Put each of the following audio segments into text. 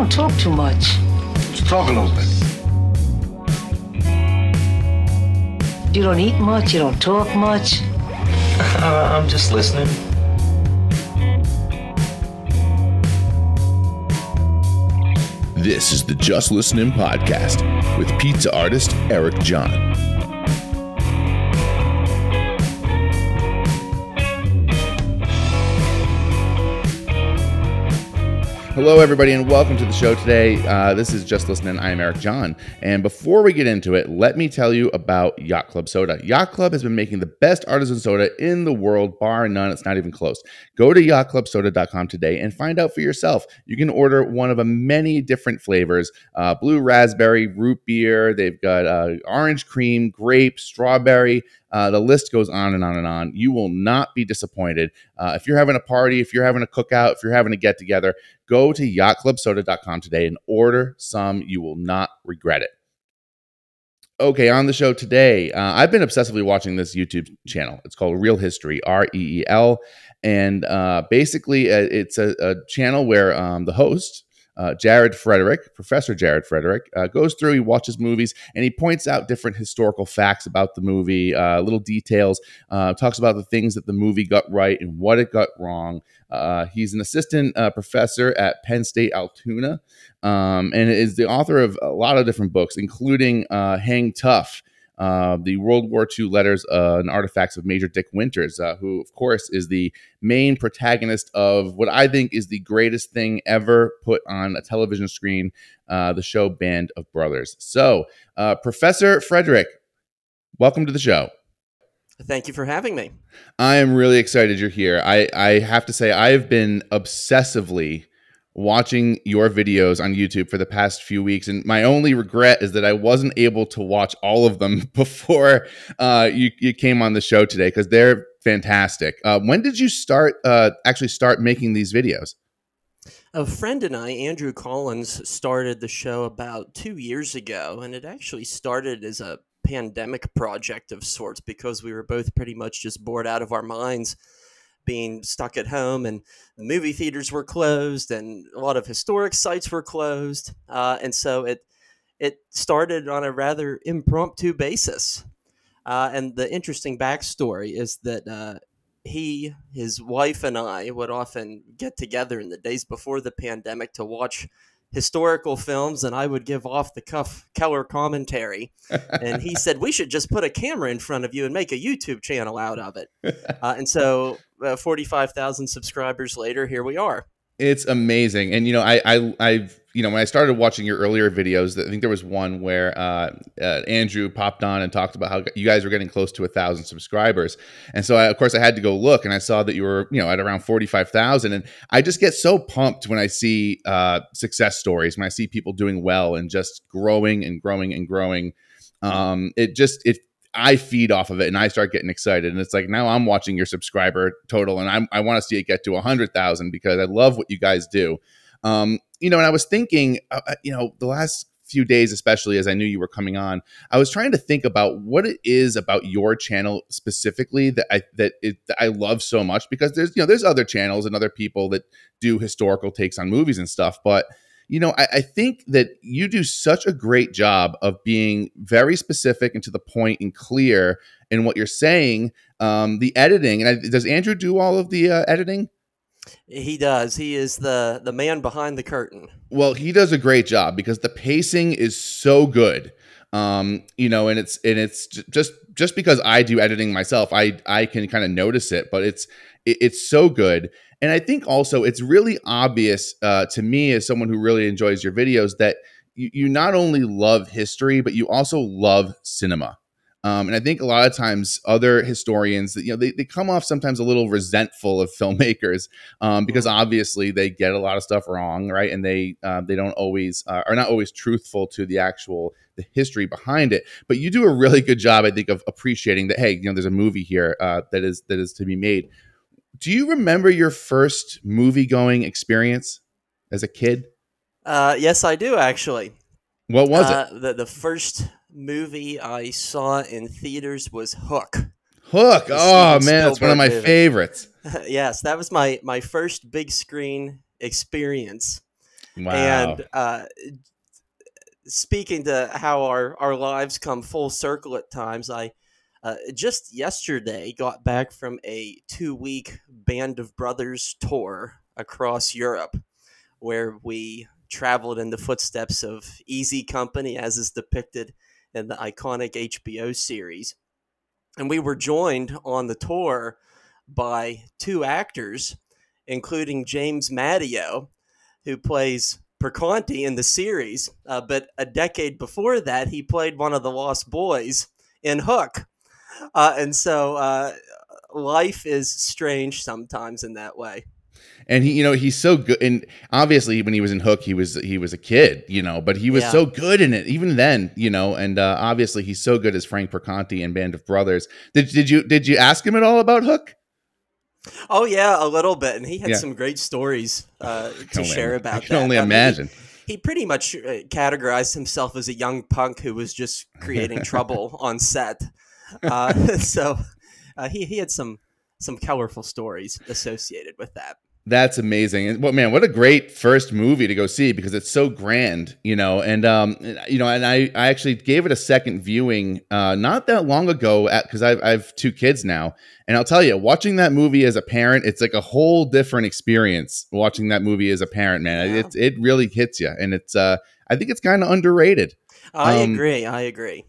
don't talk too much. Let's talk a little bit. You don't eat much, you don't talk much. Uh, I'm just listening. This is the Just Listening Podcast with pizza artist Eric John. Hello, everybody, and welcome to the show today. Uh, this is Just Listening. I am Eric John. And before we get into it, let me tell you about Yacht Club Soda. Yacht Club has been making the best artisan soda in the world, bar none. It's not even close. Go to yachtclubsoda.com today and find out for yourself. You can order one of a many different flavors uh, blue raspberry, root beer. They've got uh, orange cream, grape, strawberry. Uh, the list goes on and on and on. You will not be disappointed. Uh, if you're having a party, if you're having a cookout, if you're having a get together, go to yachtclubsoda.com today and order some. You will not regret it. Okay, on the show today, uh, I've been obsessively watching this YouTube channel. It's called Reel History, R E E L. And uh, basically, uh, it's a, a, channel where um, the host, uh, Jared Frederick, Professor Jared Frederick, uh, goes through, he watches movies, and he points out different historical facts about the movie, uh, little details, uh, talks about the things that the movie got right and what it got wrong. Uh, he's an assistant uh, professor at Penn State Altoona um, and is the author of a lot of different books, including Hang Tough. Uh, the World War II letters uh, and artifacts of Major Dick Winters, uh, who, of course, is the main protagonist of what I think is the greatest thing ever put on a television screen uh, the show Band of Brothers. So, uh, Professor Frederick, welcome to the show. Thank you for having me. I am really excited you're here. I, I have to say, I've been obsessively watching your videos on YouTube for the past few weeks, and my only regret is that I wasn't able to watch all of them before uh, you, you came on the show today because they're fantastic. Uh, when did you start uh, actually start making these videos? A friend and I, Andrew Collins, started the show about two years ago, and it actually started as a pandemic project of sorts because we were both pretty much just bored out of our minds being stuck at home and the movie theaters were closed and a lot of historic sites were closed uh, and so it it started on a rather impromptu basis uh, and the interesting backstory is that uh, he his wife and i would often get together in the days before the pandemic to watch historical films and I would give off the cuff Keller commentary. and he said, We should just put a camera in front of you and make a YouTube channel out of it. Uh, and so, uh, 45,000 subscribers later, here we are. It's amazing. And, you know, I, I, I've, you know, when I started watching your earlier videos, I think there was one where uh, uh, Andrew popped on and talked about how you guys were getting close to a thousand subscribers, and so I, of course I had to go look, and I saw that you were, you know, at around forty five thousand, and I just get so pumped when I see uh, success stories, when I see people doing well and just growing and growing and growing. Um, it just it I feed off of it and I start getting excited. And it's like now I'm watching your subscriber total and I'm, I want to see it get to 100,000 because I love what you guys do. Um, you know, and I was thinking, uh, uh, you know, the last few days, especially as I knew you were coming on, I was trying to think about what it is about your channel specifically that I that, it, that I love so much because there's you know there's other channels and other people that do historical takes on movies and stuff, but you know, I, I, think that you do such a great job of being very specific and to the point and clear in what you're saying. Um, the editing, and I, does Andrew do all of the uh, editing? He does. He is the the man behind the curtain. Well, he does a great job because the pacing is so good. Um, you know, and it's and it's just just because I do editing myself, I I can kind of notice it, but it's it, it's so good. And I think also it's really obvious uh, to me as someone who really enjoys your videos that you, you not only love history, but you also love cinema. Um, and I think a lot of times other historians, you know, they, they come off sometimes a little resentful of filmmakers um, because mm-hmm. obviously they get a lot of stuff wrong, right? And they uh, they don't always uh, are not always truthful to the actual the history behind it. But you do a really good job, I think, of appreciating that. Hey, you know, there's a movie here uh, that is that is to be made do you remember your first movie going experience as a kid? Uh, yes, I do actually. What was uh, it? The, the first movie I saw in theaters was Hook. Hook. The oh Steven man, that's one of my movie. favorites. yes, that was my my first big screen experience. Wow. And uh, speaking to how our, our lives come full circle at times, I uh, just yesterday got back from a two week Band of Brothers tour across Europe where we traveled in the footsteps of Easy Company as is depicted in the iconic HBO series. And we were joined on the tour by two actors, including James Madio, who plays Perconti in the series. Uh, but a decade before that, he played one of the Lost Boys in Hook. Uh, and so uh, life is strange sometimes in that way and he you know he's so good and obviously when he was in hook he was he was a kid you know but he was Yeah. so good in it even then you know and uh, obviously he's so good as frank perconti in band of brothers did, did you did you ask him at all about hook Oh yeah, a little bit, and he had Yeah. some great stories uh, to share about I can that. only I mean, he- imagine. he, pretty much uh, categorized himself as a young punk who was just creating trouble on set. Uh, so uh, he he had some some colorful stories associated with that. That's amazing. And well, man, what a great first movie to go see because it's so grand, you know. And um, you know, and I I actually gave it a second viewing uh not that long ago at because I've I've two kids now, and I'll tell you, watching that movie as a parent, it's like a whole different experience. Watching that movie as a parent, man, Yeah. it it really hits you, and it's uh I think it's kind of underrated. I Um, agree. I agree.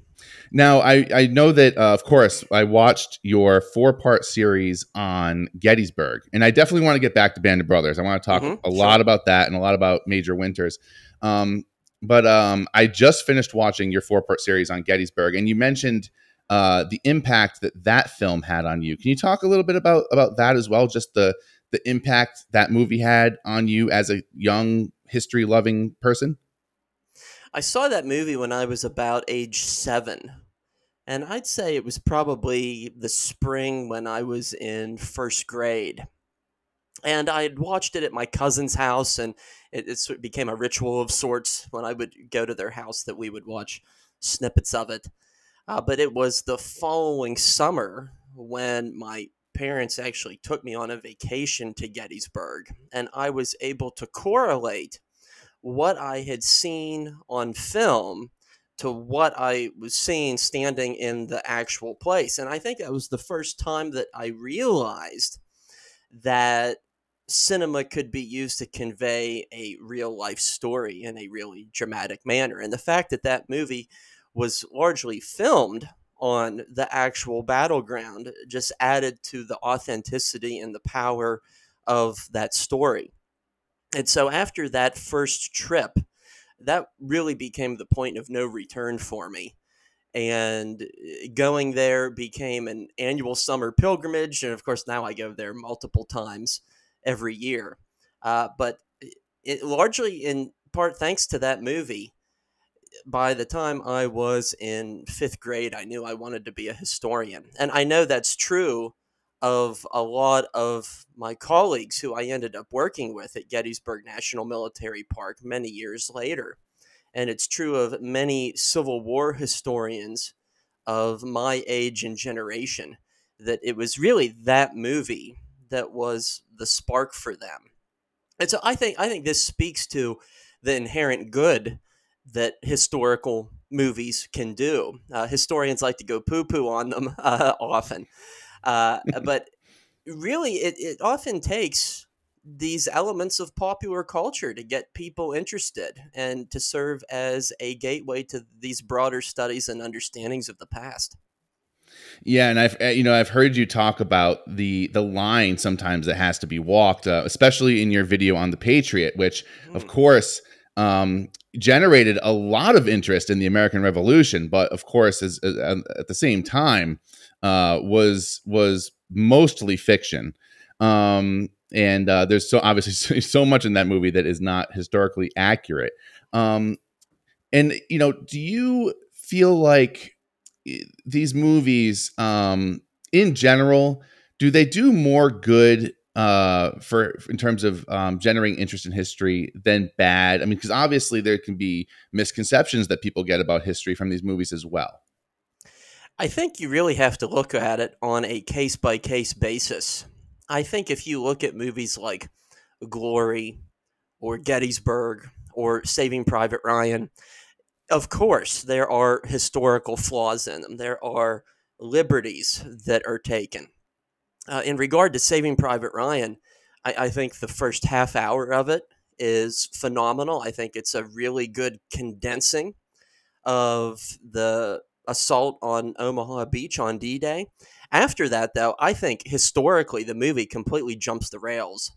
Now, I, I know that, uh, of course, I watched your four part series on Gettysburg, and I definitely want to get back to Band of Brothers. I want to talk Mhm, a sure. lot about that and a lot about Major Winters. Um, but um, I just finished watching your four part series on Gettysburg, and you mentioned uh, the impact that that film had on you. Can you talk a little bit about about that as well? Just the the impact that movie had on you as a young history loving person. I saw that movie when I was about age seven. And I'd say it was probably the spring when I was in first grade. And I had watched it at my cousin's house, and it, it became a ritual of sorts when I would go to their house that we would watch snippets of it. Uh, but it was the following summer when my parents actually took me on a vacation to Gettysburg, and I was able to correlate what I had seen on film to what I was seeing standing in the actual place. And I think that was the first time that I realized that cinema could be used to convey a real life story in a really dramatic manner. And the fact that that movie was largely filmed on the actual battleground just added to the authenticity and the power of that story. And so after that first trip, that really became the point of no return for me. And uh, going there became an annual summer pilgrimage. And of course, now I go there multiple times every year. Uh, but it, largely in part thanks to that movie, by the time I was in fifth grade, I knew I wanted to be a historian. And I know that's true of a lot of my colleagues who I ended up working with at Gettysburg National Military Park many years later. And it's true of many Civil War historians of my age and generation that it was really that movie that was the spark for them. And so I think I think this speaks to the inherent good that historical movies can do. Uh, historians like to go poo poo on them uh, often. Uh, but really, it, it often takes these elements of popular culture to get people interested and to serve as a gateway to these broader studies and understandings of the past. Yeah, and I've uh, you know I've heard you talk about the the line sometimes that has to be walked, uh, especially in your video on the Patriot, which of Mm. course um, generated a lot of interest in the American Revolution, but of course is uh, at the same time uh, was was mostly fiction. Um, and uh, there's so obviously so, so much in that movie that is not historically accurate. Um, and you know, do you feel like these movies, um, in general, do they do more good uh, for in terms of um, generating interest in history than bad? I mean, because obviously there can be misconceptions that people get about history from these movies as well. I think you really have to look at it on a case by case basis. I think if you look at movies like Glory or Gettysburg or Saving Private Ryan, of course, there are historical flaws in them. There are liberties that are taken. Uh, in regard to Saving Private Ryan, I, I think the first half hour of it is phenomenal. I think it's a really good condensing of the assault on Omaha Beach on D Day. After that, though, I think historically the movie completely jumps the rails.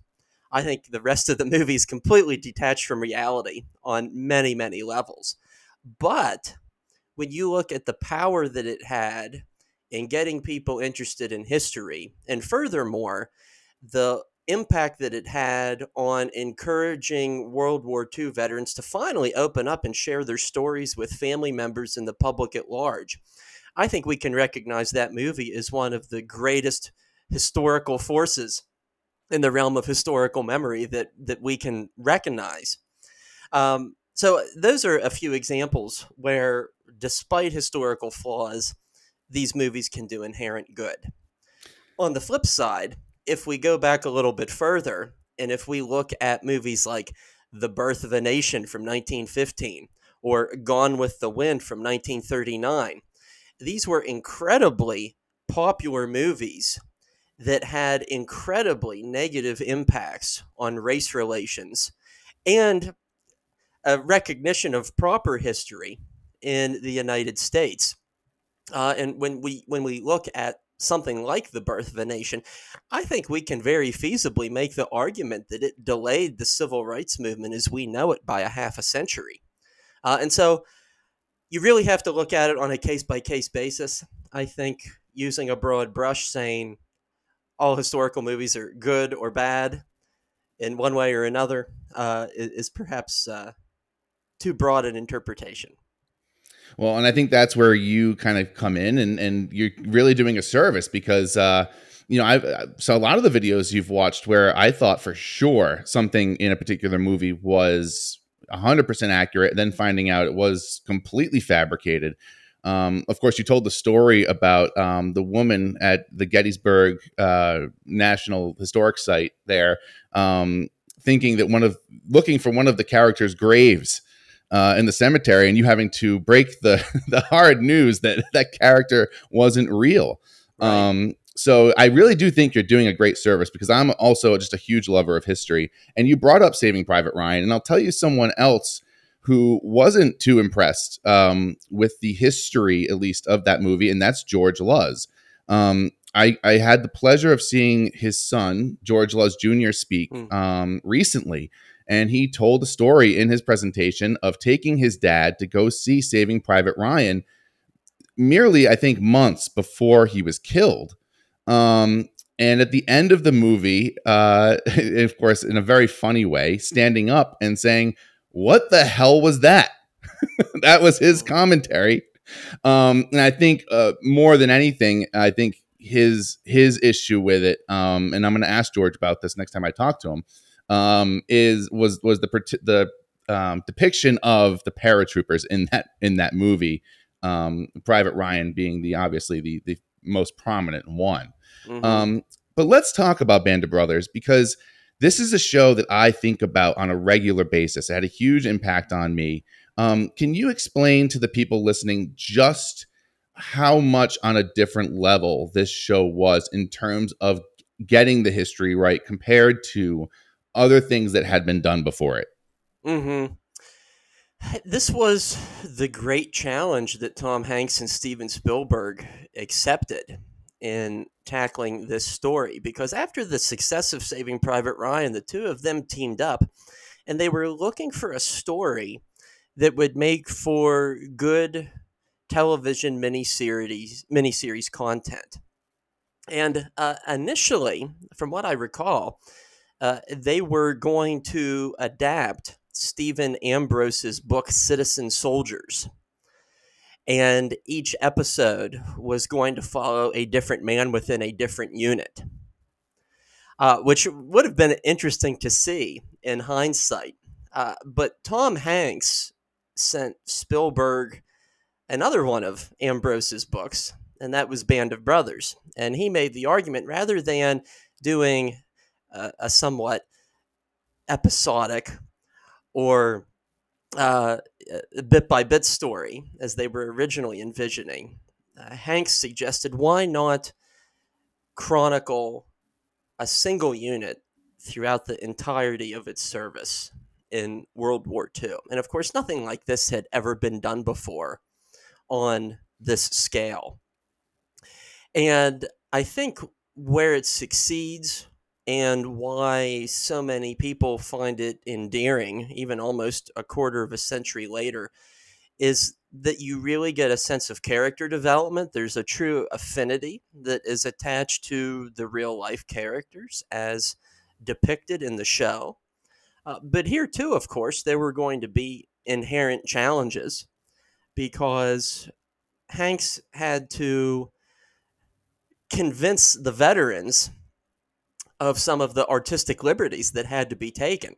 I think the rest of the movie is completely detached from reality on many, many levels. But when you look at the power that it had in getting people interested in history, and furthermore, the impact that it had on encouraging World War II veterans to finally open up and share their stories with family members and the public at large. I think we can recognize that movie as one of the greatest historical forces in the realm of historical memory that that we can recognize. Um, so those are a few examples where, despite historical flaws, these movies can do inherent good. On the flip side, if we go back a little bit further, and if we look at movies like The Birth of a Nation from 1915 or Gone with the Wind from 1939, these were incredibly popular movies that had incredibly negative impacts on race relations and a recognition of proper history in the United States. Uh, and when we when we look at something like the birth of a nation, I think we can very feasibly make the argument that it delayed the civil rights movement as we know it by a half a century. Uh, and so you really have to look at it on a case by case basis. I think using a broad brush saying all historical movies are good or bad in one way or another uh, is, perhaps uh, too broad an interpretation. Well, and I think that's where you kind of come in and, and you're really doing a service because, uh, you know, I've so a lot of the videos you've watched where I thought for sure something in a particular movie was 100% accurate, then finding out it was completely fabricated. Um, of course, you told the story about um, the woman at the Gettysburg uh, National Historic Site there, um, thinking that one of looking for one of the characters' graves uh, in the cemetery, and you having to break the the hard news that that character wasn't real. Right. Um, so I really do think you're doing a great service because I'm also just a huge lover of history. And you brought up Saving Private Ryan, and I'll tell you someone else who wasn't too impressed um, with the history, at least, of that movie, and that's George Luz. Um, I, I, had the pleasure of seeing his son, George Luz Jr., speak mm. um, recently. And he told a story in his presentation of taking his dad to go see Saving Private Ryan merely, I think, months before he was killed. Um, and at the end of the movie, uh, of course, in a very funny way, standing up and saying, What the hell was that? that was his commentary. Um, and I think uh, more than anything, I think his his issue with it, um, and I'm going to ask George about this next time I talk to him, um, is was was the the um, depiction of the paratroopers in that in that movie. Um, Private Ryan being the obviously the the most prominent one. Mm-hmm. Um, but let's talk about Band of Brothers because this is a show that I think about on a regular basis. It had a huge impact on me. Um, can you explain to the people listening just how much on a different level this show was in terms of getting the history right compared to other things that had been done before it? Mm-hmm. This was the great challenge that Tom Hanks and Steven Spielberg accepted in tackling this story because after the success of Saving Private Ryan, the two of them teamed up and they were looking for a story that would make for good television miniseries miniseries content. And uh, initially, from what I recall, uh, they were going to adapt Stephen Ambrose's book Citizen Soldiers and each episode was going to follow a different man within a different unit, uh, which would have been interesting to see in hindsight. Uh, but Tom Hanks sent Spielberg another one of Ambrose's books, and that was Band of Brothers. And he made the argument rather than doing a somewhat episodic or uh, bit by bit story as they were originally envisioning, uh, Hanks suggested why not chronicle a single unit throughout the entirety of its service in World War II. And of course, nothing like this had ever been done before on this scale. And I think where it succeeds and why so many people find it endearing, even almost a quarter of a century later, is that you really get a sense of character development. There's a true affinity that is attached to the real life characters as depicted in the show. Uh, but here, too, of course, there were going to be inherent challenges because Hanks had to convince the veterans of some of the artistic liberties that had to be taken.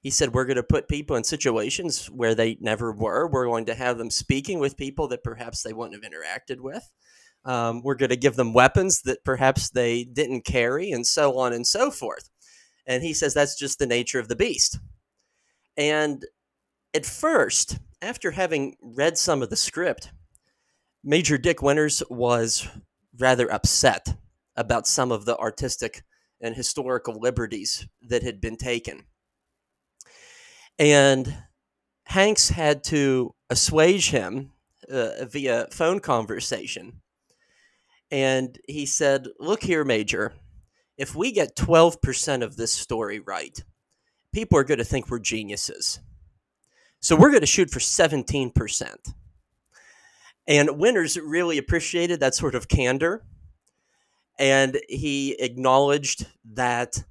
He said, We're going to put people in situations where they never were. We're going to have them speaking with people that perhaps they wouldn't have interacted with. Um, we're going to give them weapons that perhaps they didn't carry, and so on and so forth. And he says that's just the nature of the beast. And at first, after having read some of the script, Major Dick Winters was rather upset about some of the artistic and historical liberties that had been taken. And Hanks had to assuage him uh, via phone conversation. And he said, Look here, Major, if we get 12% of this story right, people are going to think we're geniuses. So we're going to shoot for 17%. And Winters really appreciated that sort of candor. And he acknowledged that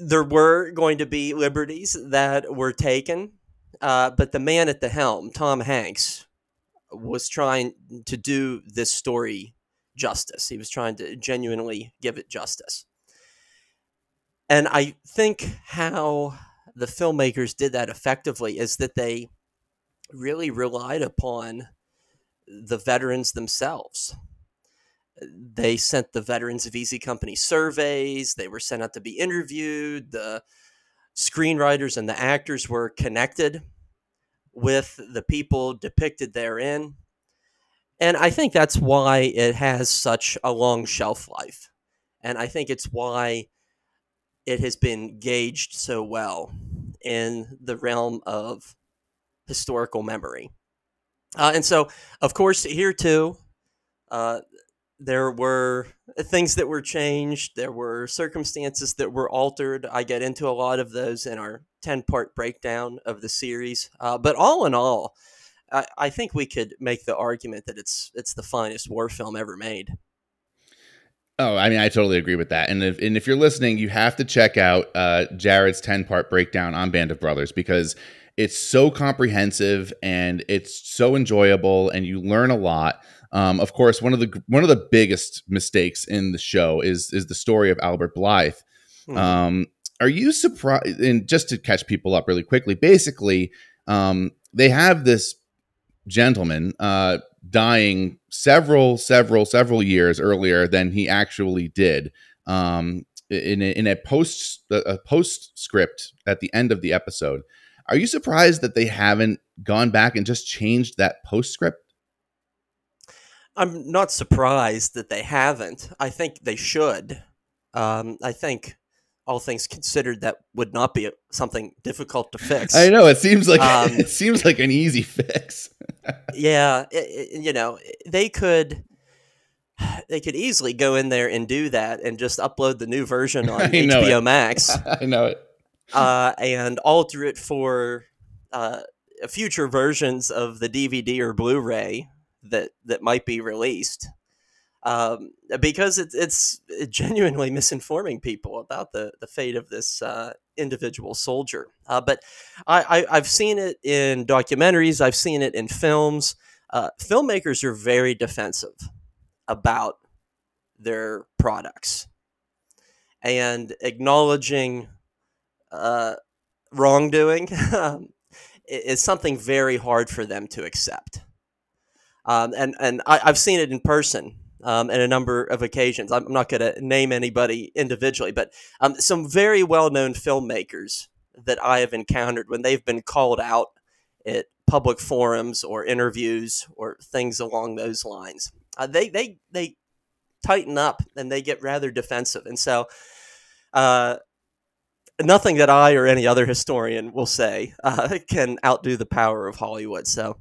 there were going to be liberties that were taken, uh, but the man at the helm, Tom Hanks, was trying to do this story justice. He was trying to genuinely give it justice. And I think how the filmmakers did that effectively is that they really relied upon the veterans themselves they sent the Veterans of Easy Company surveys. They were sent out to be interviewed. The screenwriters and the actors were connected with the people depicted therein. And I think that's why it has such a long shelf life. And I think it's why it has been gauged so well in the realm of historical memory. Uh, and so, of course, here too, uh, there were things that were changed there were circumstances that were altered. I get into a lot of those in our 10 part breakdown of the series. Uh, but all in all I, I, think we could make the argument that it's it's the finest war film ever made. Oh, I mean, I totally agree with that. And if, and if you're listening, you have to check out uh, Jared's 10 part breakdown on Band of Brothers because it's so comprehensive and it's so enjoyable and you learn a lot. Um, of course, one of the one of the biggest mistakes in the show is is the story of Albert Blithe. Mm-hmm. Um, are you surprised? And just to catch people up really quickly, basically, um, they have this gentleman uh, dying several, several, several years earlier than he actually did. Um, in a, in a post a postscript at the end of the episode. Are you surprised that they haven't gone back and just changed that postscript? I'm not surprised that they haven't. I think they should. Um, I think all things considered, that would not be something difficult to fix. I know it seems like um, it seems like an easy fix. yeah, it, it, you know, they could they could easily go in there and do that and just upload the new version on HBO Max. I know it. Uh, and alter it for uh, future versions of the DVD or Blu-ray that that might be released um, because it, it's genuinely misinforming people about the, the fate of this uh, individual soldier. Uh, but I, I, have seen it in documentaries, I've seen it in films. Uh, filmmakers are very defensive about their products and acknowledging uh, wrongdoing is something very hard for them to accept. Um, and and I, have seen it in person um, in a number of occasions. I'm not going to name anybody individually, but um, some very well known filmmakers that I have encountered when they've been called out at public forums or interviews or things along those lines. Uh, they they they tighten up and they get rather defensive, and so uh, nothing that I or any other historian will say uh, can outdo the power of Hollywood. So,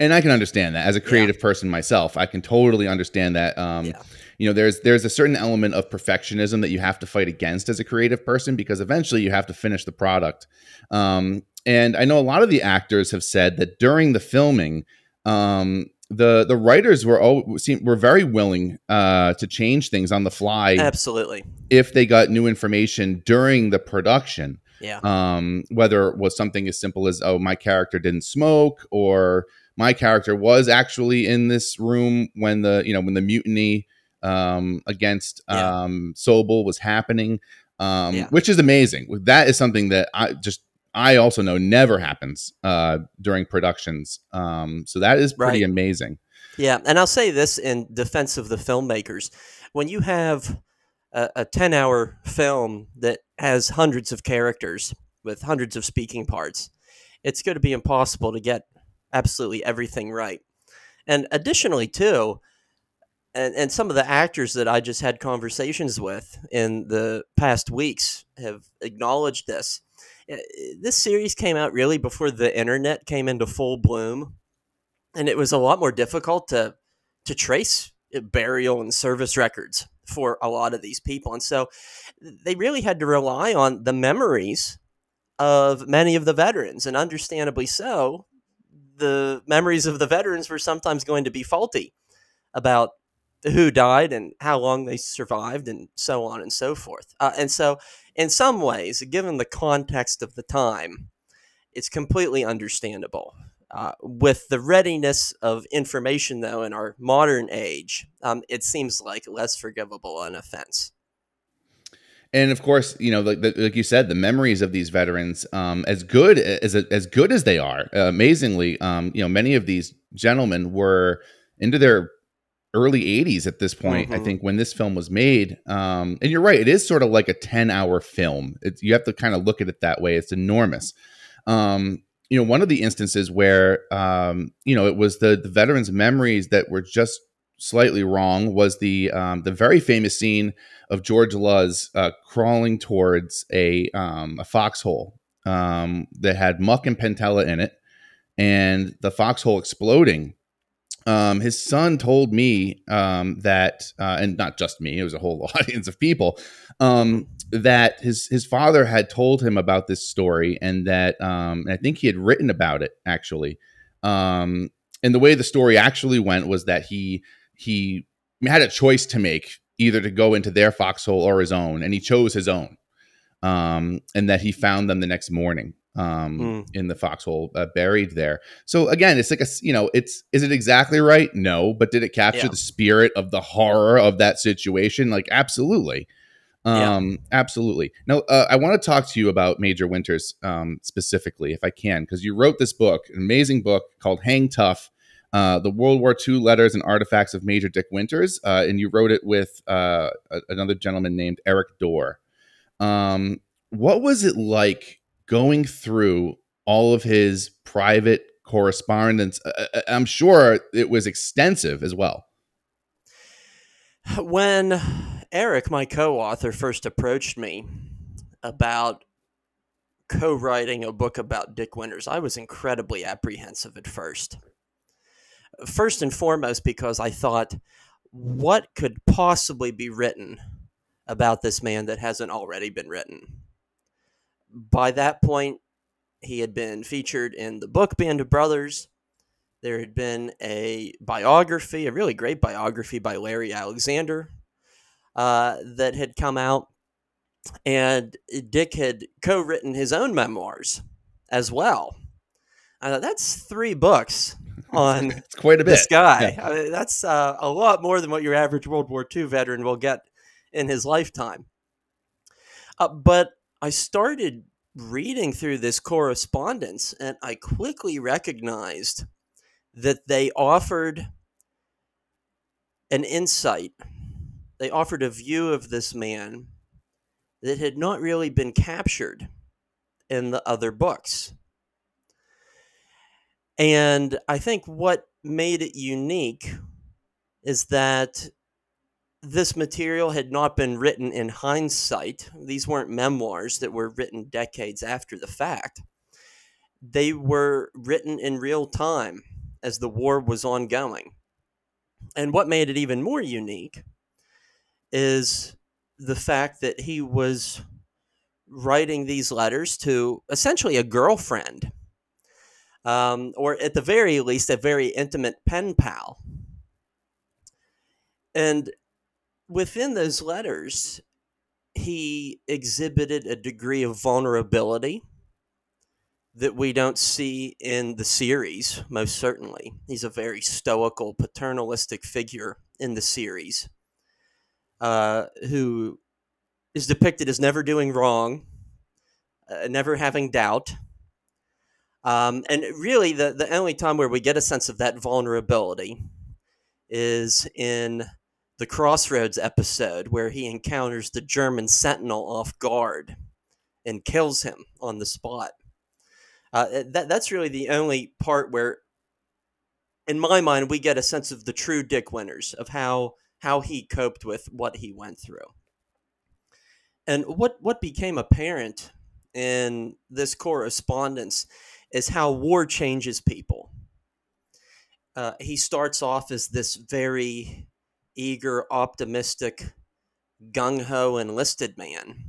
and I can understand that as a creative yeah. person myself. I can totally understand that. Um, yeah. You know, there's there's a certain element of perfectionism that you have to fight against as a creative person because eventually you have to finish the product. Um, and I know a lot of the actors have said that during the filming, um, the the writers were all seem were very willing uh, to change things on the fly. Absolutely, if they got new information during the production. Yeah. Um, whether it was something as simple as oh my character didn't smoke or my character was actually in this room when the you know when the mutiny um, against yeah. um, Sobel was happening, um, yeah. which is amazing. That is something that I just I also know never happens uh, during productions. Um, so that is pretty right. amazing. Yeah, and I'll say this in defense of the filmmakers: when you have a, a ten-hour film that has hundreds of characters with hundreds of speaking parts, it's going to be impossible to get absolutely everything right. And additionally, too, and, and some of the actors that I just had conversations with in the past weeks have acknowledged this Uh, this series came out really before the internet came into full bloom, and it was a lot more difficult to to trace uh, burial and service records for a lot of these people, and so they really had to rely on the memories of many of the veterans, and understandably so. The memories of the veterans were sometimes going to be faulty about who died and how long they survived and so on and so forth. Uh, and so, in some ways, given the context of the time, it's completely understandable. Uh, with the readiness of information, though, in our modern age, um, it seems like less forgivable an offense. And of course, you know, like, like you said, the memories of these veterans, um, as good as as good as they are, uh, amazingly, um, you know, many of these gentlemen were into their early 80s at this point mm-hmm. i think when this film was made um, and you're right it is sort of like a 10 hour film. It's, you have to kind of look at it that way. It's enormous. Um, you know one of the instances where um, you know it was the, the veterans memories that were just slightly wrong was the um, the very famous scene of george luz uh, crawling towards a, um, a foxhole um, that had muck and Penkala in it and the foxhole exploding um, his son told me um, that, uh, and not just me, it was a whole audience of people, um, that his his father had told him about this story, and that um, and I think he had written about it actually. Um, and the way the story actually went was that he he had a choice to make, either to go into their foxhole or his own, and he chose his own. Um, and that he found them the next morning um, mm. in the foxhole uh, buried there. So again, it's like a you know, it's is it exactly right? No, but did it capture yeah. the spirit of the horror of that situation? Like absolutely. Um, yeah. absolutely. Now, uh, I want to talk to you about Major Winters um, specifically, if I can, because you wrote this book, an amazing book called "Hang Tough: uh, The World War II Letters and Artifacts of Major Dick Winters," uh, and you wrote it with uh, another gentleman named Erik Dorr. Um, what was it like going through all of his private correspondence. I'm sure it was extensive as well. When Eric, my co author, first approached me about co writing a book about Dick Winters, I was incredibly apprehensive at first. First and foremost, because I thought, what could possibly be written about this man that hasn't already been written? By that point, he had been featured in the book Band of Brothers. There had been a biography, a really great biography by Larry Alexander uh, that had come out. And Dick had co written his own memoirs as well. Uh, that's three books on it's quite a bit. this guy. Yeah. I mean, that's uh, a lot more than what your average World War II veteran will get in his lifetime. Uh, but I started reading through this correspondence and I quickly recognized that they offered an insight. They offered a view of this man that had not really been captured in the other books. And I think what made it unique is that this material had not been written in hindsight. These weren't memoirs that were written decades after the fact. They were written in real time as the war was ongoing. And what made it even more unique is the fact that he was writing these letters to essentially a girlfriend, um, or at the very least, a very intimate pen pal. And within those letters, he exhibited a degree of vulnerability that we don't see in the series, most certainly. He's a very stoical, paternalistic figure in the series uh, who is depicted as never doing wrong, uh, never having doubt. Um, and really, the, the only time where we get a sense of that vulnerability is in the Crossroads episode where he encounters the German sentinel off guard and kills him on the spot. Uh, eh, that, that's really the only part where, in my mind, we get a sense of the true Dick Winters, of how, how he coped with what he went through. And what, what became apparent in this correspondence is how war changes people. Uh, he starts off as this very eager, optimistic, gung ho enlisted man.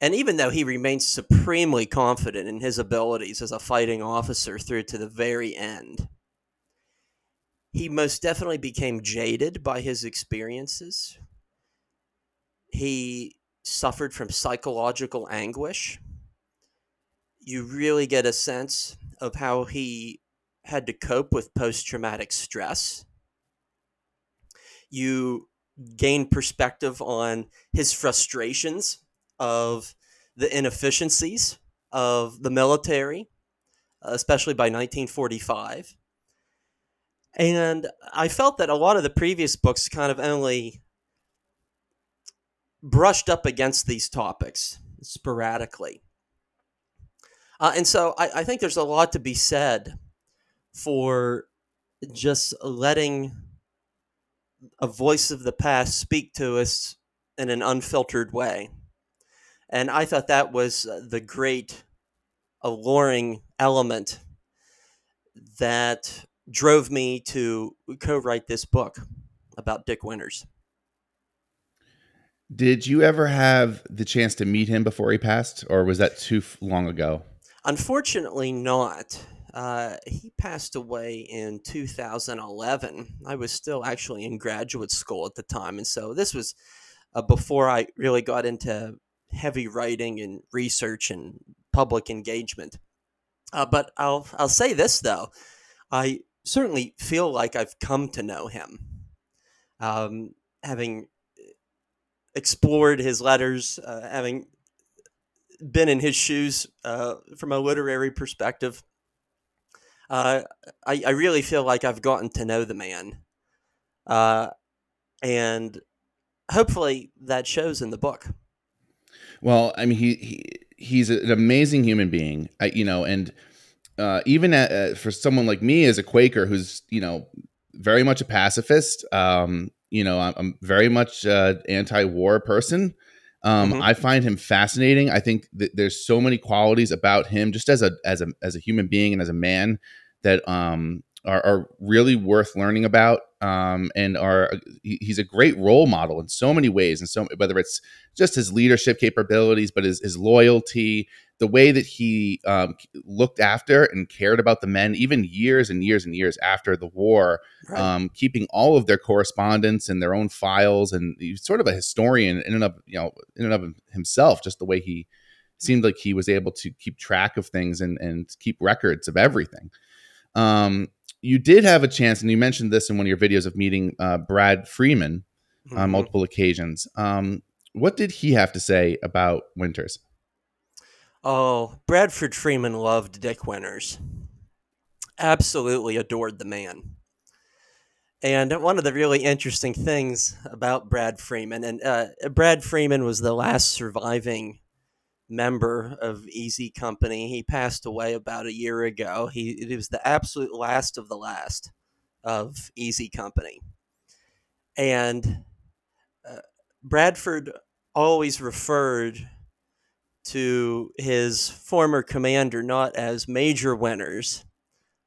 And even though he remains supremely confident in his abilities as a fighting officer through to the very end, he most definitely became jaded by his experiences. He suffered from psychological anguish. You really get a sense of how he had to cope with post traumatic stress you gain perspective on his frustrations of the inefficiencies of the military, especially by 1945. And I felt that a lot of the previous books kind of only brushed up against these topics sporadically. Uh, and so I, I think there's a lot to be said for just letting a voice of the past speak to us in an unfiltered way. And I thought that was uh, the great alluring element that drove me to co write this book about Dick Winters. Did you ever have the chance to meet him before he passed, or was that too long ago? Unfortunately, not. Uh, he passed away in 2011. I was still actually in graduate school at the time, and so this was uh, before I really got into heavy writing and research and public engagement. Uh, but I'll I'll say this though, I certainly feel like I've come to know him, um, having explored his letters, uh, having been in his shoes uh, from a literary perspective uh, I, I really feel like I've gotten to know the man. Uh, and hopefully that shows in the book. Well, I mean, he, he he's an amazing human being, I, you know, and uh, even at, uh, for someone like me as a Quaker who's, you know, very much a pacifist, um, you know, I'm, I'm very much uh, anti-war person. Um, mm-hmm. I find him fascinating. I think that there's so many qualities about him, just as a as a as a human being and as a man, that um, are, are, really worth learning about. Um, and are he's a great role model in so many ways, and so whether it's just his leadership capabilities, but his his loyalty, the way that he um, looked after and cared about the men, even years and years and years after the war, right. um, keeping all of their correspondence and their own files, and he's sort of a historian in and of you know in and of himself. Just the way he seemed like he was able to keep track of things and and keep records of everything. Um, you did have a chance, and you mentioned this in one of your videos of meeting uh, Brad Freeman mm-hmm. on multiple occasions. Um, what did he have to say about Winters? Oh, Bradford Freeman loved Dick Winters. Absolutely adored the man. And one of the really interesting things about Brad Freeman, and uh, Brad Freeman was the last surviving member of Easy Company. He passed away about a year ago. He it was the absolute last of the last of Easy Company, and uh, Bradford always referred to his former commander not as Major Winters,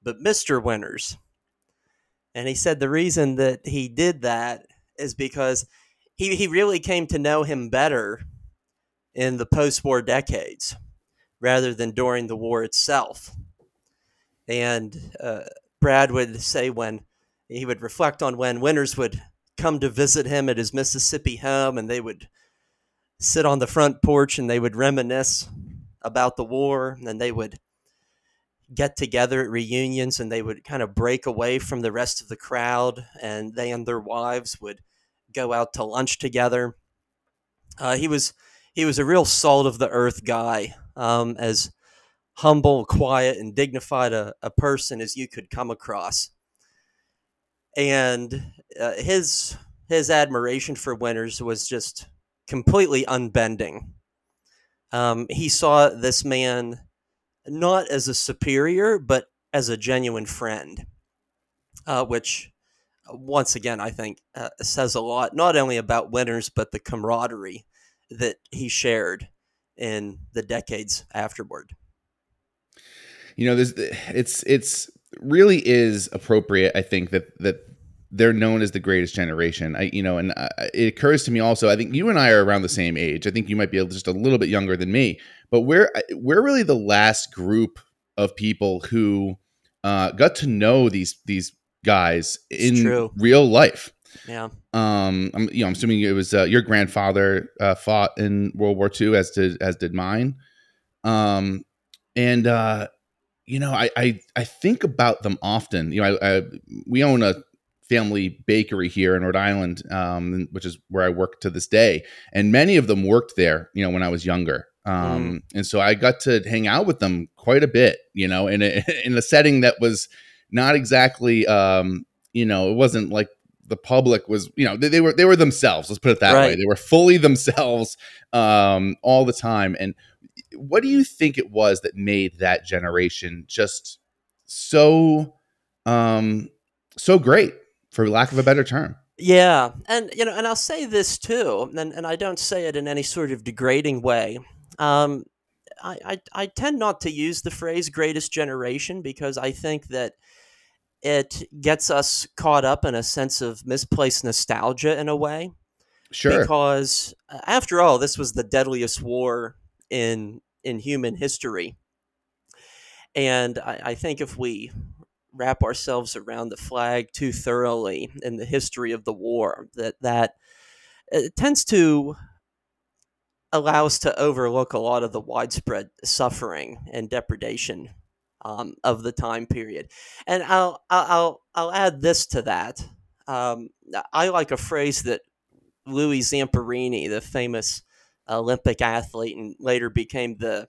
but Mister Winters. And he said the reason that he did that is because he, he really came to know him better in the post war decades rather than during the war itself. And uh, Brad would say when he would reflect on when Winters would come to visit him at his Mississippi home and they would sit on the front porch and they would reminisce about the war and they would get together at reunions and they would kind of break away from the rest of the crowd and they and their wives would go out to lunch together. Uh, he was he was a real salt of the earth guy, um, as humble, quiet, and dignified a, a, person as you could come across. And uh, his his admiration for Winters was just completely unbending. Um, he saw this man not as a superior, but as a genuine friend, uh, which once again, I think uh, says a lot, not only about Winters, but the camaraderie that he shared in the decades afterward. You know, it's it's really is appropriate. I think that that they're known as the greatest generation. I you know, and uh, it occurs to me also. I think you and I are around the same age. I think you might be just a little bit younger than me, but we're we're really the last group of people who uh, got to know these these guys in real life. Yeah. Um. I'm you know I'm assuming it was uh, your grandfather uh, fought in World War II as did as did mine. Um. And uh, you know I I I think about them often. You know I, I we own a family bakery here in Rhode Island, um, which is where I work to this day. And many of them worked there, you know, when I was younger. Um, mm. And so I got to hang out with them quite a bit, you know, in a, in a setting that was not exactly, um, you know, it wasn't like the public was, you know, they, they were they were themselves. Let's put it that right. way. They were fully themselves um, all the time. And what do you think it was that made that generation just so um, so great, for lack of a better term? Yeah, and you know, and I'll say this too, and and I don't say it in any sort of degrading way. Um, I, I, I tend not to use the phrase greatest generation because I think that it gets us caught up in a sense of misplaced nostalgia in a way. Sure. Because uh, after all, this was the deadliest war in in human history. And I, I think if we wrap ourselves around the flag too thoroughly in the history of the war, that that it tends to allow us to overlook a lot of the widespread suffering and depredation um, of the time period. And I'll I'll I'll add this to that. Um, I like a phrase that Louis Zamperini, the famous Olympic athlete, and later became the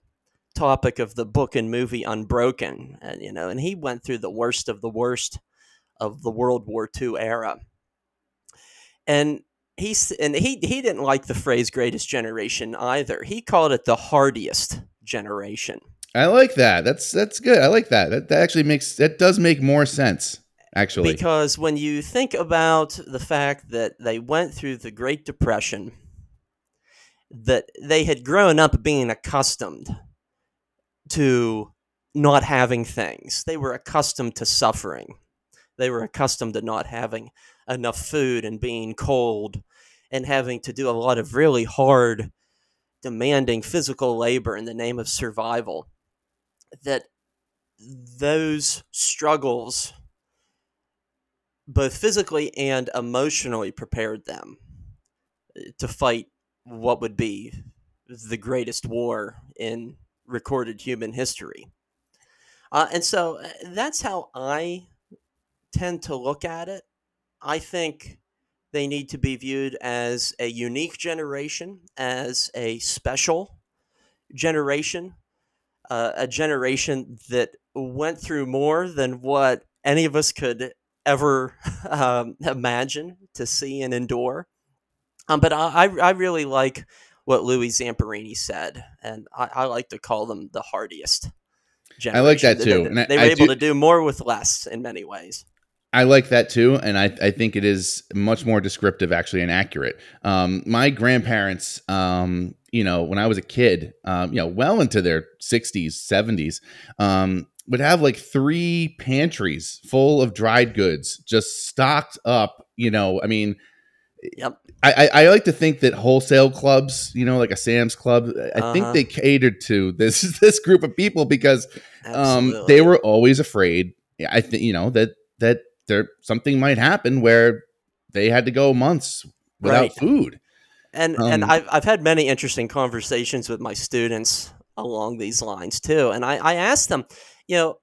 topic of the book and movie Unbroken. And you know, and he went through the worst of the worst of the World War II era. And he's and he he didn't like the phrase greatest generation either. He called it the hardiest generation. I like that. That's that's good. I like that. That, that actually makes that does make more sense actually. Because when you think about the fact that they went through the Great Depression, that they had grown up being accustomed to not having things. They were accustomed to suffering. They were accustomed to not having enough food and being cold and having to do a lot of really hard, demanding physical labor in the name of survival, that those struggles, both physically and emotionally, prepared them uh, to fight what would be the greatest war in recorded human history. Uh, and so uh, that's how I tend to look at it. I think they need to be viewed as a unique generation, as a special generation, uh, a generation that went through more than what any of us could ever um, imagine to see and endure. Um, but I, I really like what Louis Zamperini said, and I, I like to call them the hardiest. I like that too, They, I- they were I able do- to do more with less in many ways. I like that too, and I, I think it is much more descriptive actually and accurate. Um, my grandparents, um, you know, when I was a kid, um, you know, well into their sixties, seventies, um, would have like three pantries full of dried goods, just stocked up. You know, I mean, Yep. I, I, I like to think that wholesale clubs, you know, like a Sam's Club, I think Uh-huh. they catered to this this group of people because um, they were always afraid. I think you know that that there something might happen where they had to go months without Right. food. and and um, I've I've had many interesting conversations with my students along these lines too. And I, I asked them, you know,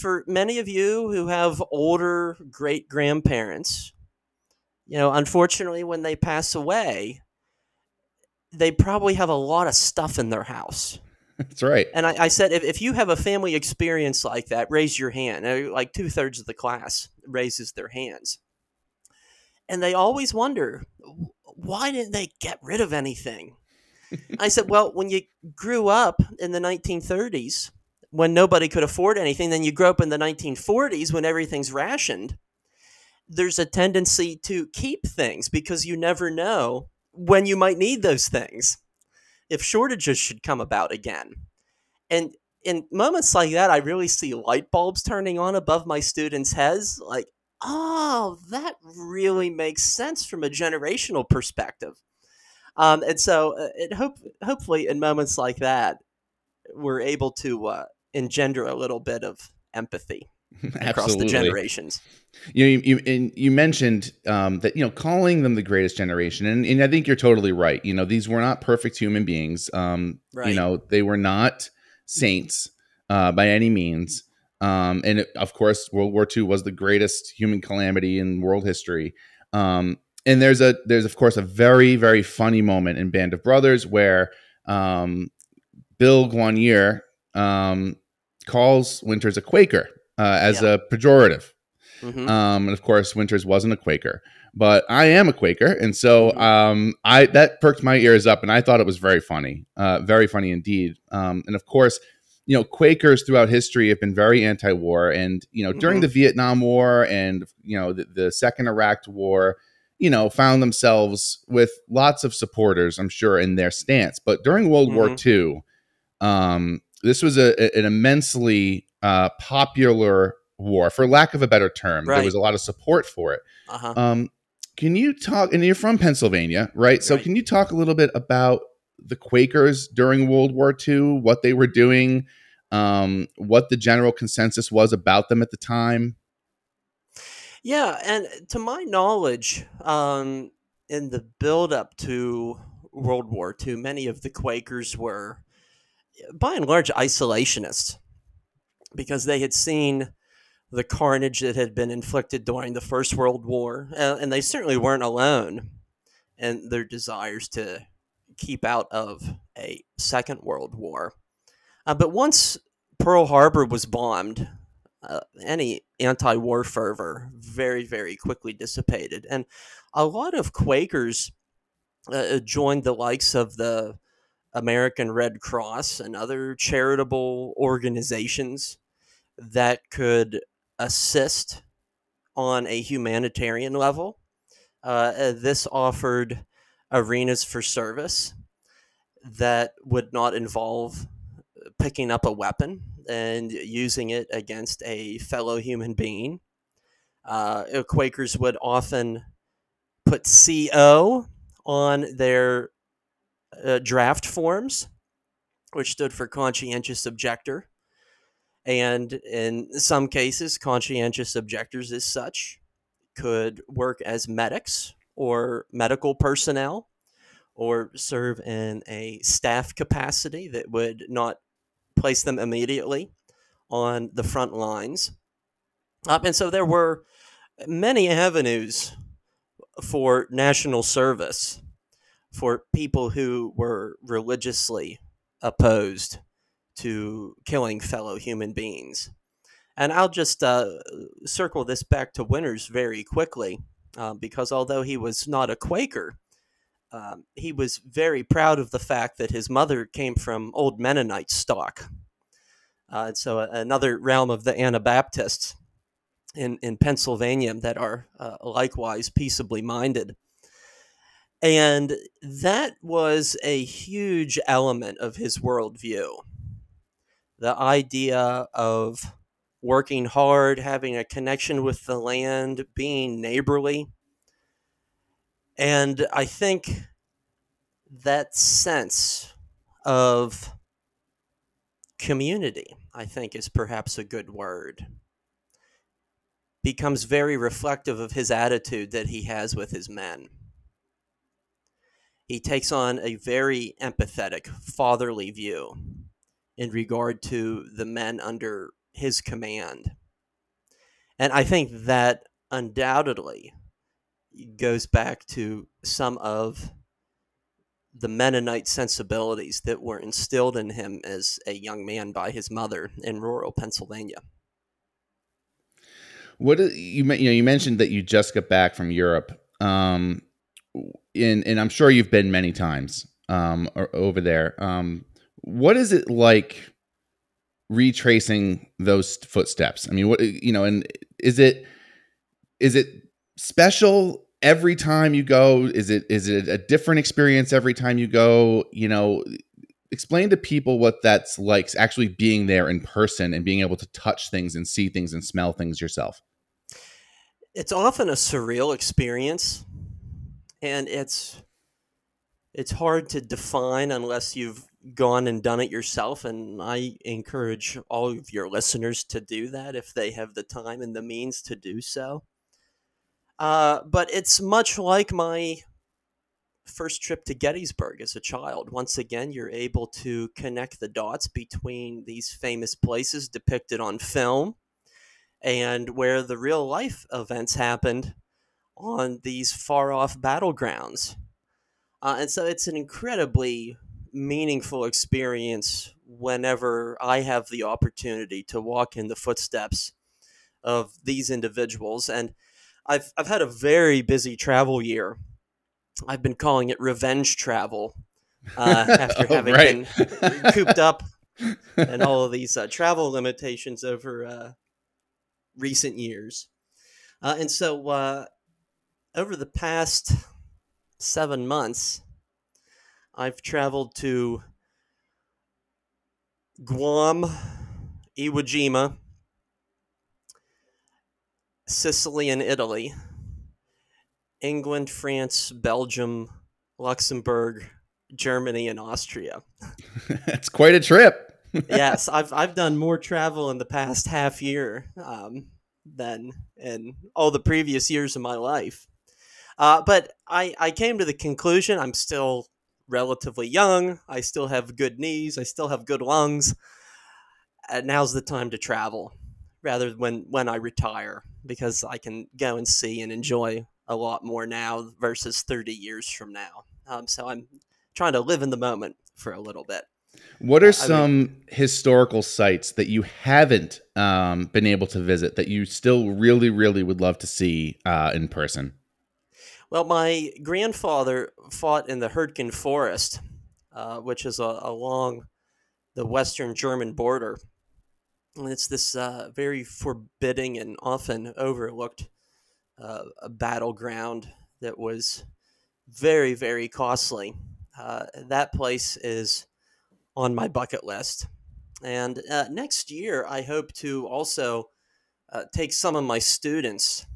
for many of you who have older great grandparents, you know, unfortunately when they pass away, they probably have a lot of stuff in their house. That's right. And I, I said, if, if you have a family experience like that, raise your hand. And like two thirds of the class raises their hands. And they always wonder, why didn't they get rid of anything? I said, well, when you grew up in the 1930s, when nobody could afford anything, then you grew up in the 1940s when everything's rationed. There's a tendency to keep things because you never know when you might need those things if shortages should come about again. And in moments like that, I really see light bulbs turning on above my students' heads. Like, oh, that really makes sense from a generational perspective. Um, and so, uh, it hope hopefully in moments like that, we're able to uh, engender a little bit of empathy across the generations. You you you, and you mentioned um, that you know calling them the greatest generation, and, and I think you're totally right. You know these were not perfect human beings. Um, You know they were not saints uh, by any means. Um, and it, of course, World War II was the greatest human calamity in world history. Um, and there's a there's of course a very very funny moment in Band of Brothers where um, Bill Guarnere um, calls Winters a Quaker uh, as Yeah. a pejorative. Mhm. Um, and of course, Winters wasn't a Quaker, but I am a Quaker, and so Mhm. um, I that perked my ears up, and I thought it was very funny, uh, very funny indeed. Um, and of course, you know, Quakers throughout history have been very anti-war, and you know, during Mhm. the Vietnam War and you know the, the Second Iraq War, you know, found themselves with lots of supporters, I'm sure, in their stance. But during World War II, um, this was a- an immensely uh, popular war, for lack of a better term. There was a lot of support for it. Uh-huh. Um, can you talk? And you're from Pennsylvania, right? So Right. can you talk a little bit about the Quakers during World War II, what they were doing, um, what the general consensus was about them at the time? Yeah, and to my knowledge, um, in the build up to World War II, many of the Quakers were, by and large, isolationists because they had seen the carnage that had been inflicted during the First World War, uh, and they certainly weren't alone in their desires to keep out of a Second World War. Uh, but once Pearl Harbor was bombed, uh, any anti-war fervor very very quickly dissipated and a lot of quakers uh, joined the likes of the american red cross and other charitable organizations that could assist on a humanitarian level uh, uh, this offered arenas for service that would not involve picking up a weapon and using it against a fellow human being. Uh, Quakers would often put CO on their uh, draft forms, which stood for conscientious objector. And in some cases, conscientious objectors, as such, could work as medics or medical personnel or serve in a staff capacity that would not place them immediately on the front lines. Um, and so there were many avenues for national service for people who were religiously opposed to killing fellow human beings. And I'll just uh, circle this back to Winters very quickly, uh, because although he was not a Quaker, um, he was very proud of the fact that his mother came from old Mennonite stock. Uh, and so, another realm of the Anabaptists in, in Pennsylvania that are uh, likewise peaceably minded. And that was a huge element of his worldview. The idea of working hard, having a connection with the land, being neighborly. And I think that sense of community, I think, is perhaps a good word, becomes very reflective of his attitude that he has with his men he takes on a very empathetic, fatherly view in regard to the men under his command. And I think that undoubtedly goes back to some of the Mennonite sensibilities that were instilled in him as a young man by his mother in rural Pennsylvania. What you you know you mentioned that you just got back from Europe. Um, in and I'm sure you've been many times um, over there. Um, what is it like retracing those footsteps? I mean, what you know, and is it is it special every time you go? Is it is it a different experience every time you go? You know, explain to people what that's like actually being there in person and being able to touch things and see things and smell things yourself. It's often a surreal experience and it's it's hard to define unless you've gone and done it yourself and i encourage all of your listeners to do that if they have the time and the means to do so uh, but it's much like my first trip to gettysburg as a child once again you're able to connect the dots between these famous places depicted on film and where the real life events happened on these far off battlegrounds. Uh, and so it's an incredibly meaningful experience whenever I have the opportunity to walk in the footsteps of these individuals. And I've, I've had a very busy travel year. I've been calling it revenge travel uh, after oh, having right. been cooped up and all of these uh, travel limitations over uh, recent years. Uh, and so uh, over the past seven months, I've traveled to Guam, Iwo Jima, Sicily and Italy, England, France, Belgium, Luxembourg, Germany, and Austria. That's quite a trip. yes, I've I've done more travel in the past half year um, than in all the previous years of my life. Uh, but I, I came to the conclusion I'm still relatively young. I still have good knees. I still have good lungs. And now's the time to travel rather than when when I retire because I can go and see and enjoy a lot more now versus 30 years from now. Um, so I'm trying to live in the moment for a little bit. What are some I mean, historical sites that you haven't um, been able to visit that you still really, really would love to see uh, in person? Well, my grandfather fought in the Hurtgen Forest, uh, which is a, along the western German border. And it's this uh, very forbidding and often overlooked uh, battleground that was very, very costly. Uh, that place is on my bucket list. And uh, next year, I hope to also uh, take some of my students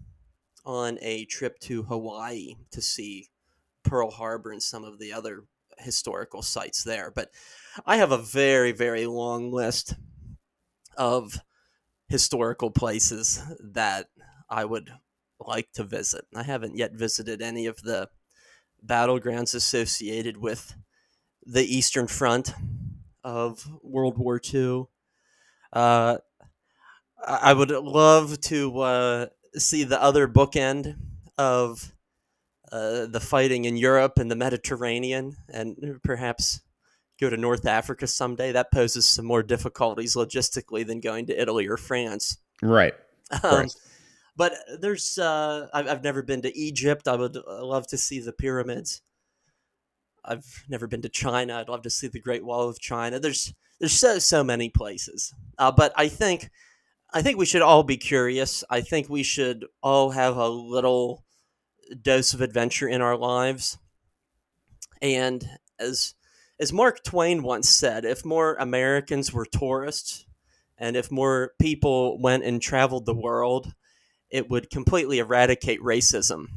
on a trip to Hawaii to see Pearl Harbor and some of the other historical sites there. But I have a very, very long list of historical places that I would like to visit. I haven't yet visited any of the battlegrounds associated with the Eastern Front of World War II. Uh, I would love to uh, see the other bookend of uh, the fighting in Europe and the Mediterranean, and perhaps go to North Africa someday. That poses some more difficulties logistically than going to Italy or France. Right. Um, but there's, uh, I've, I've never been to Egypt. I would love to see the pyramids. I've never been to China. I'd love to see the Great Wall of China. There's there's so so many places. Uh, but I think I think we should all be curious. I think we should all have a little dose of adventure in our lives. And as as Mark Twain once said, if more Americans were tourists and if more people went and traveled the world, it would completely eradicate racism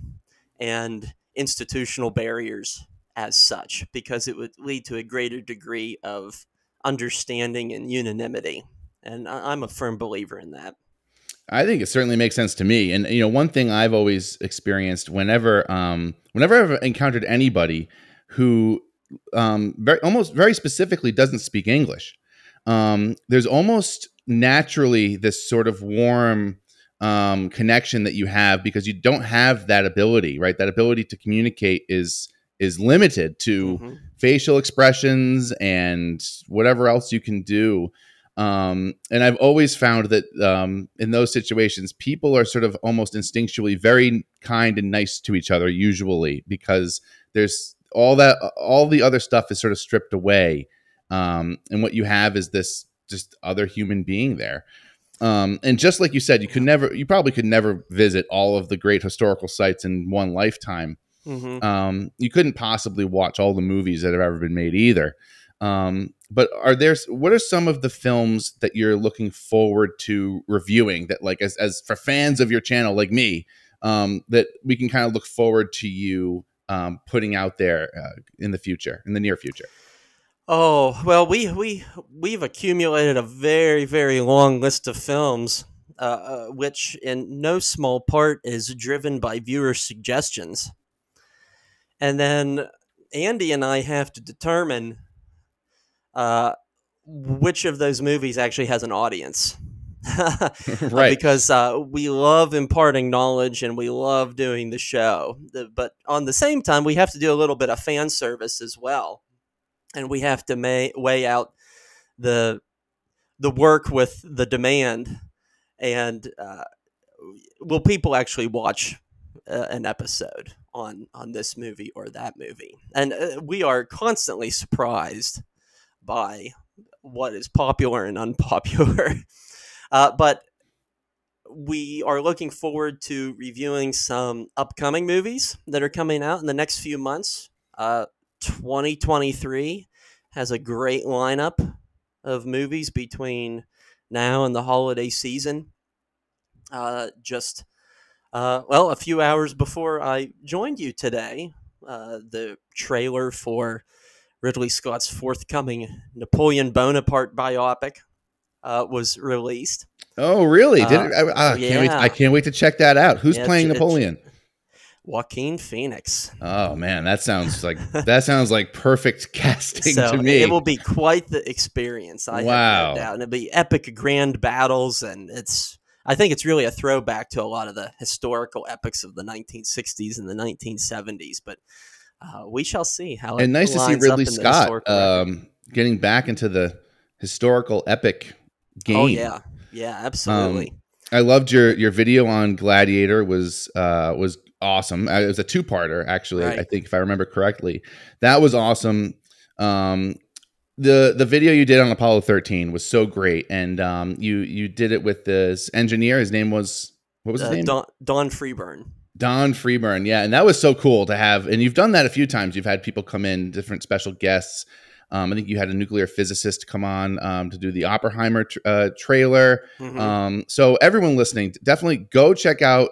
and institutional barriers as such because it would lead to a greater degree of understanding and unanimity. And I'm a firm believer in that. I think it certainly makes sense to me. And you know, one thing I've always experienced whenever um whenever I've encountered anybody who um very almost very specifically doesn't speak English, um, there's almost naturally this sort of warm um connection that you have because you don't have that ability, right? That ability to communicate is is limited to Mhm. facial expressions and whatever else you can do. Um, and I've always found that um, in those situations, people are sort of almost instinctually very kind and nice to each other, usually because there's all that, all the other stuff is sort of stripped away. Um, and what you have is this just other human being there. Um, and just like you said, you could never, you probably could never visit all of the great historical sites in one lifetime Mhm. um, you couldn't possibly watch all the movies that have ever been made either. Um, but are there what are some of the films that you're looking forward to reviewing that like as, as for fans of your channel like me um, that we can kind of look forward to you um, putting out there uh, in the future in the near future? Oh well, we we we've accumulated a very very long list of films, uh, uh, which in no small part is driven by viewer suggestions, and then Andy and I have to determine uh, which of those movies actually has an audience. Right because uh, we love imparting knowledge and we love doing the show. But on the same time, we have to do a little bit of fan service as well, and we have to may- weigh out the the work with the demand. And uh, will people actually watch uh, an episode on on this movie or that movie? And uh, we are constantly surprised by what is popular and unpopular. Uh, but we are looking forward to reviewing some upcoming movies that are coming out in the next few months. Uh, 2023 has a great lineup of movies between now and the holiday season. Uh, just, uh, well, a few hours before I joined you today, uh, the trailer for Ridley Scott's forthcoming Napoleon Bonaparte biopic uh, was released. oh really did Uh, it, I, I can't wait yeah. I can't wait to check that out who's Yeah, playing it's- Napoleon Joaquin Phoenix. oh man that sounds like that sounds like perfect casting So to me it will be quite the experience. I Wow. have no doubt, and it'll be epic grand battles, and it's. I think it's really a throwback to a lot of the historical epics of the 1960s and the 1970s. But uh, we shall see how. it and nice to see Ridley Scott um, getting back into the historical epic game. oh yeah, yeah, absolutely. I loved your your video on Gladiator was uh, was awesome. Uh, It was a two parter actually. I think if I remember correctly, that was awesome. Um, the the video you did on Apollo 13 was so great, and um, you you did it with this engineer. His name was what was his Uh, name? Don, Don Freeburn. Don Freeburn, yeah, and that was so cool to have. And you've done that a few times. You've had people come in, different special guests. Um, I think you had a nuclear physicist come on um, to do the Oppenheimer tr- uh, trailer. Mhm. Um, so everyone listening, definitely go check out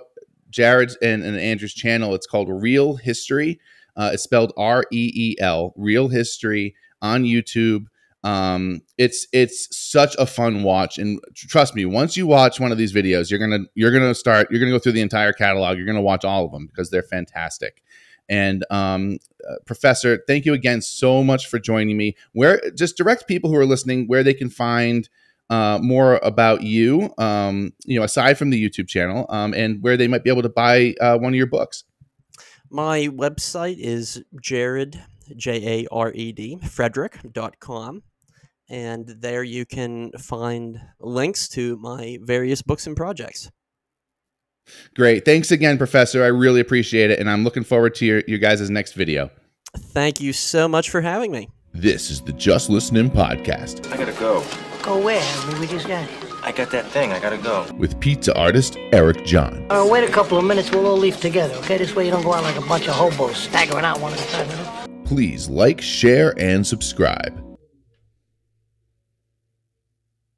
Jared's and, and Andrew's channel. It's called Reel History. Uh, it's spelled R E E L, Reel History on YouTube. Um, it's it's such a fun watch, and trust me, once you watch one of these videos, you're gonna you're gonna start you're gonna go through the entire catalog. You're gonna watch all of them because they're fantastic. And um, uh, Professor, thank you again so much for joining me. Where just direct people who are listening where they can find uh, more about you, um, you know, aside from the YouTube channel, um, and where they might be able to buy uh, one of your books. My website is Jared, J A R E D, Frederick.com. And there you can find links to my various books and projects. Great. Thanks again, Professor. I really appreciate it. And I'm looking forward to your, your guys' next video. Thank you so much for having me. This is the Just Listening Podcast I gotta go. Go where? I mean, we just got here. I got that thing. I gotta go. with pizza artist Eric John. Uh, wait a couple of minutes, we'll all leave together, okay? This way you don't go out like a bunch of hobos staggering out one at a time. Please like, share, and subscribe.